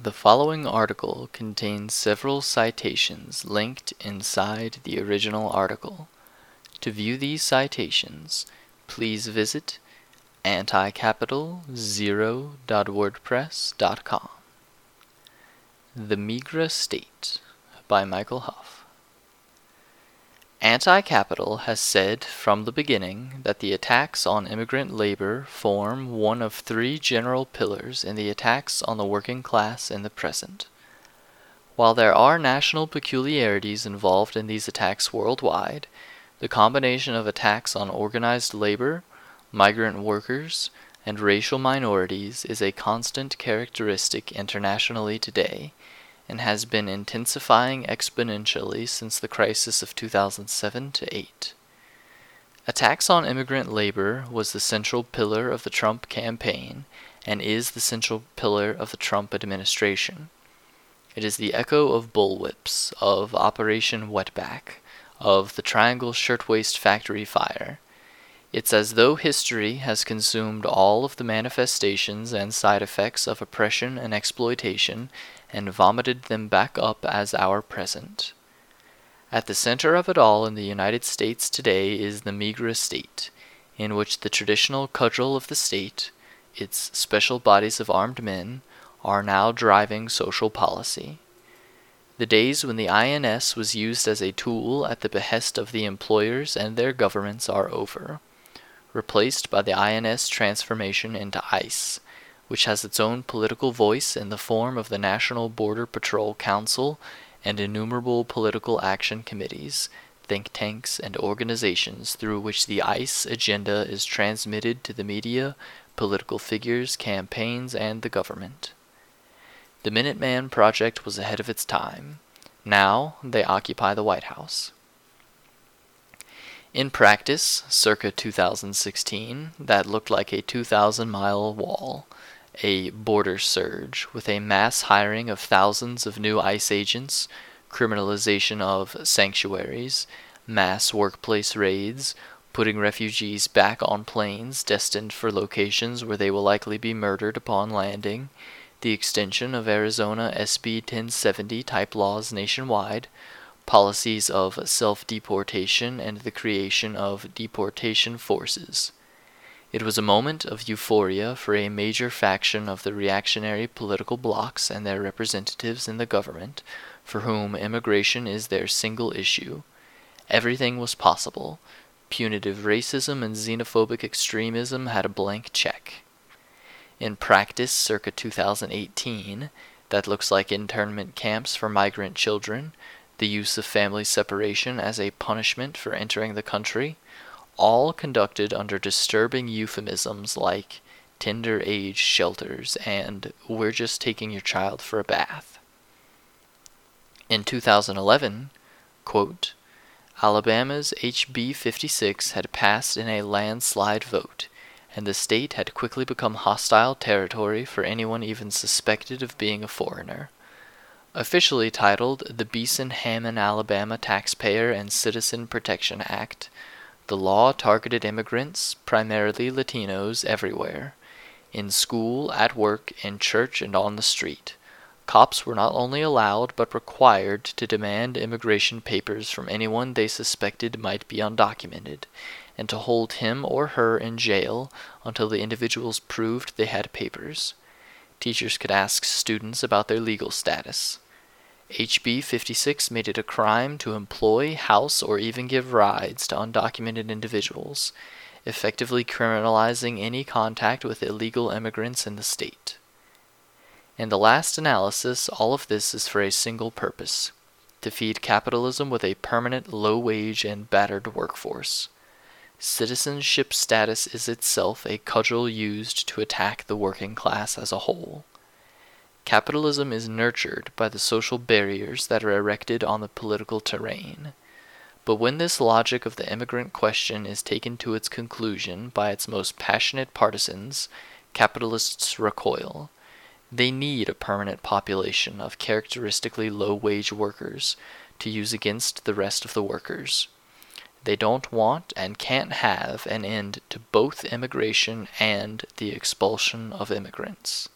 The following article contains several citations linked inside the original article. To view these citations, please visit anticapital0.wordpress.com. The Meagre State by Michael Huff. Anti Capital has said from the beginning that the attacks on immigrant labor form one of three general pillars in the attacks on the working class in the present. While there are national peculiarities involved in these attacks worldwide, the combination of attacks on organized labor, migrant workers, and racial minorities is a constant characteristic internationally today and has been intensifying exponentially since the crisis of 2007 to 8. Attacks on immigrant labor was the central pillar of the Trump campaign and is the central pillar of the Trump administration. It is the echo of bullwhips, of Operation Wetback, of the Triangle Shirtwaist Factory fire. It's as though history has consumed all of the manifestations and side effects of oppression and exploitation and vomited them back up as our present. At the center of it all in the United States today is the meager state, in which the traditional cudgel of the state, its special bodies of armed men, are now driving social policy. The days when the INS was used as a tool at the behest of the employers and their governments are over, replaced by the INS transformation into ICE, which has its own political voice in the form of the National Border Patrol Council and innumerable political action committees, think tanks, and organizations through which the ICE agenda is transmitted to the media, political figures, campaigns, and the government. The Minuteman Project was ahead of its time. Now they occupy the White House. In practice, circa 2016, that looked like a 2,000 mile wall a border surge with a mass hiring of thousands of new ICE agents, criminalization of sanctuaries, mass workplace raids, putting refugees back on planes destined for locations where they will likely be murdered upon landing, the extension of Arizona SB 1070 type laws nationwide, policies of self deportation, and the creation of deportation forces. It was a moment of euphoria for a major faction of the reactionary political blocs and their representatives in the government, for whom immigration is their single issue. Everything was possible. Punitive racism and xenophobic extremism had a blank check. In practice, circa 2018, that looks like internment camps for migrant children, the use of family separation as a punishment for entering the country, all conducted under disturbing euphemisms like tender age shelters and we're just taking your child for a bath. In 2011, quote, Alabama's HB 56 had passed in a landslide vote, and the state had quickly become hostile territory for anyone even suspected of being a foreigner. Officially titled the Beason Hammon Alabama Taxpayer and Citizen Protection Act, the law targeted immigrants, primarily Latinos, everywhere in school, at work, in church, and on the street. Cops were not only allowed but required to demand immigration papers from anyone they suspected might be undocumented, and to hold him or her in jail until the individuals proved they had papers. Teachers could ask students about their legal status. HB 56 made it a crime to employ, house, or even give rides to undocumented individuals, effectively criminalizing any contact with illegal immigrants in the state. In the last analysis, all of this is for a single purpose to feed capitalism with a permanent low wage and battered workforce. Citizenship status is itself a cudgel used to attack the working class as a whole. Capitalism is nurtured by the social barriers that are erected on the political terrain. But when this logic of the immigrant question is taken to its conclusion by its most passionate partisans, capitalists recoil. They need a permanent population of characteristically low wage workers to use against the rest of the workers. They don't want and can't have an end to both immigration and the expulsion of immigrants.